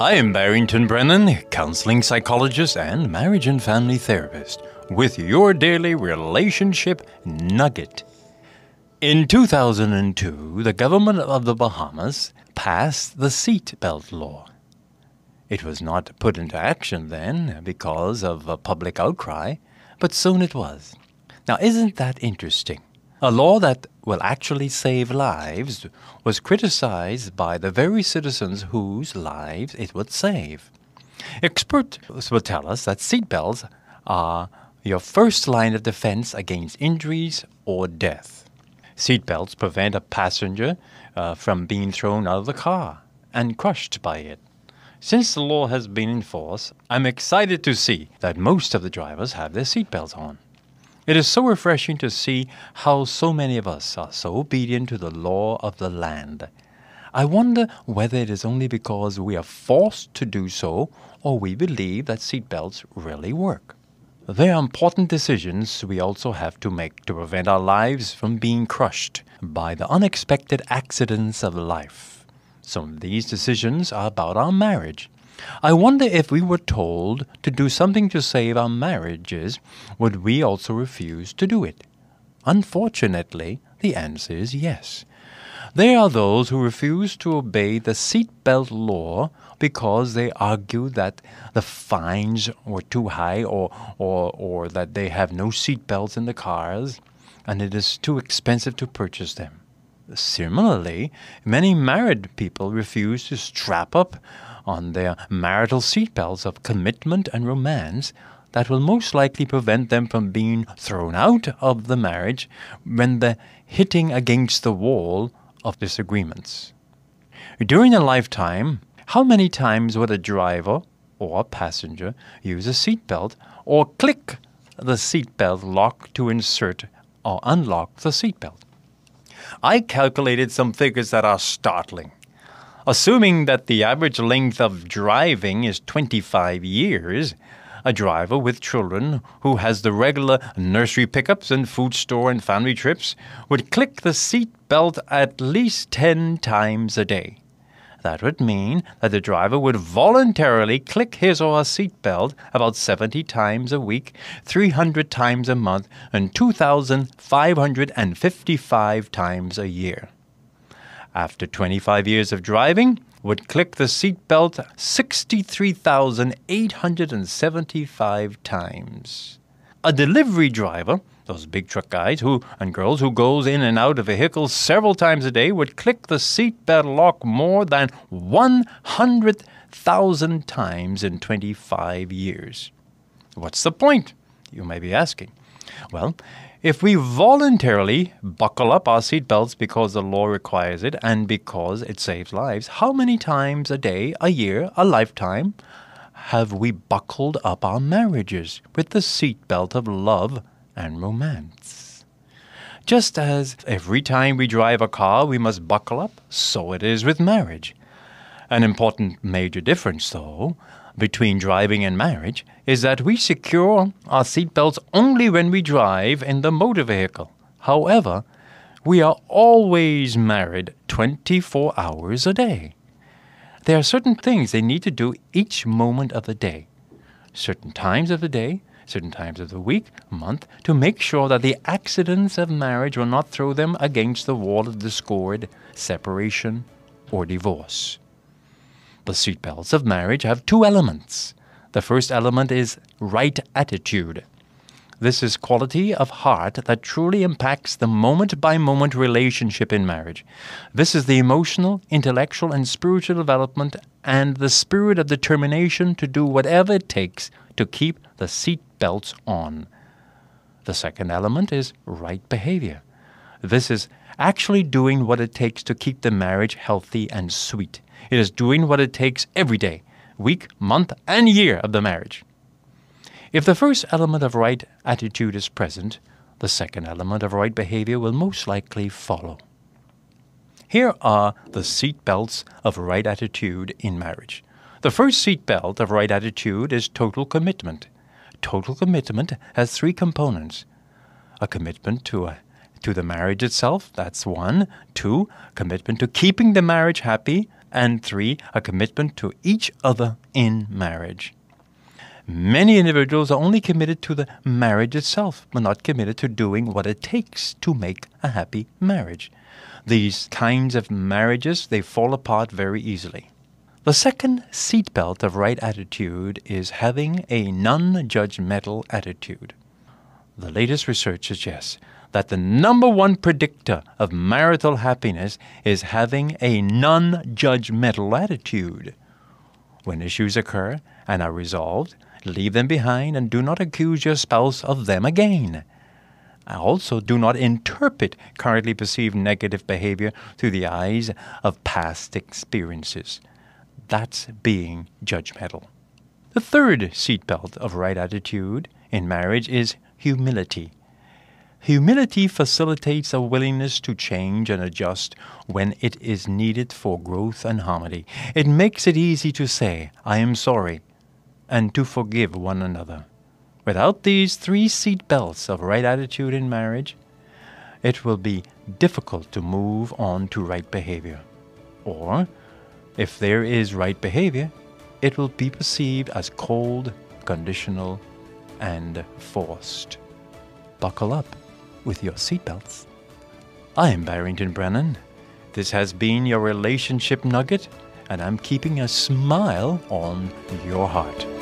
I am Barrington Brennan, counseling psychologist and marriage and family therapist, with your daily relationship nugget. In 2002, the government of the Bahamas passed the seatbelt law. It was not put into action then because of a public outcry, but soon it was. Now, isn't that interesting? A law that will actually save lives was criticized by the very citizens whose lives it would save. Experts will tell us that seatbelts are your first line of defense against injuries or death. Seatbelts prevent a passenger uh, from being thrown out of the car and crushed by it. Since the law has been in force, I'm excited to see that most of the drivers have their seatbelts on. It is so refreshing to see how so many of us are so obedient to the law of the land. I wonder whether it is only because we are forced to do so or we believe that seatbelts really work. There are important decisions we also have to make to prevent our lives from being crushed by the unexpected accidents of life. Some of these decisions are about our marriage. I wonder if we were told to do something to save our marriages, would we also refuse to do it? Unfortunately, the answer is yes. There are those who refuse to obey the seatbelt law because they argue that the fines were too high or, or, or that they have no seatbelts in the cars and it is too expensive to purchase them. Similarly, many married people refuse to strap up on their marital seatbelts of commitment and romance that will most likely prevent them from being thrown out of the marriage when they're hitting against the wall of disagreements. During a lifetime, how many times would a driver or a passenger use a seatbelt or click the seatbelt lock to insert or unlock the seatbelt? I calculated some figures that are startling. Assuming that the average length of driving is 25 years, a driver with children who has the regular nursery pickups and food store and family trips would click the seat belt at least 10 times a day. That would mean that the driver would voluntarily click his or her seatbelt about 70 times a week, 300 times a month, and 2,555 times a year after 25 years of driving, would click the seatbelt 63,875 times. A delivery driver, those big truck guys who and girls who goes in and out of vehicles several times a day would click the seatbelt lock more than 100,000 times in 25 years. What's the point? You may be asking. Well, if we voluntarily buckle up our seatbelts because the law requires it and because it saves lives, how many times a day, a year, a lifetime have we buckled up our marriages with the seatbelt of love and romance? Just as every time we drive a car we must buckle up, so it is with marriage. An important major difference, though, between driving and marriage is that we secure our seatbelts only when we drive in the motor vehicle. However, we are always married 24 hours a day. There are certain things they need to do each moment of the day, certain times of the day, certain times of the week, month, to make sure that the accidents of marriage will not throw them against the wall of discord, separation, or divorce. The seatbelts of marriage have two elements. The first element is right attitude. This is quality of heart that truly impacts the moment by moment relationship in marriage. This is the emotional, intellectual, and spiritual development and the spirit of determination to do whatever it takes to keep the seat belts on. The second element is right behavior. This is actually doing what it takes to keep the marriage healthy and sweet. It is doing what it takes every day, week, month, and year of the marriage. If the first element of right attitude is present, the second element of right behavior will most likely follow. Here are the seat belts of right attitude in marriage. The first seat belt of right attitude is total commitment. Total commitment has three components a commitment to a to the marriage itself. That's one. Two, commitment to keeping the marriage happy. And three, a commitment to each other in marriage. Many individuals are only committed to the marriage itself, but not committed to doing what it takes to make a happy marriage. These kinds of marriages, they fall apart very easily. The second seatbelt of right attitude is having a non judgmental attitude. The latest research suggests that the number one predictor of marital happiness is having a non judgmental attitude. When issues occur and are resolved, leave them behind and do not accuse your spouse of them again. Also, do not interpret currently perceived negative behavior through the eyes of past experiences. That's being judgmental. The third seatbelt of right attitude in marriage is humility. Humility facilitates a willingness to change and adjust when it is needed for growth and harmony. It makes it easy to say, I am sorry, and to forgive one another. Without these three seat belts of right attitude in marriage, it will be difficult to move on to right behavior. Or, if there is right behavior, it will be perceived as cold, conditional, and forced. Buckle up with your seatbelts. I am Barrington Brennan. This has been your relationship nugget, and I'm keeping a smile on your heart.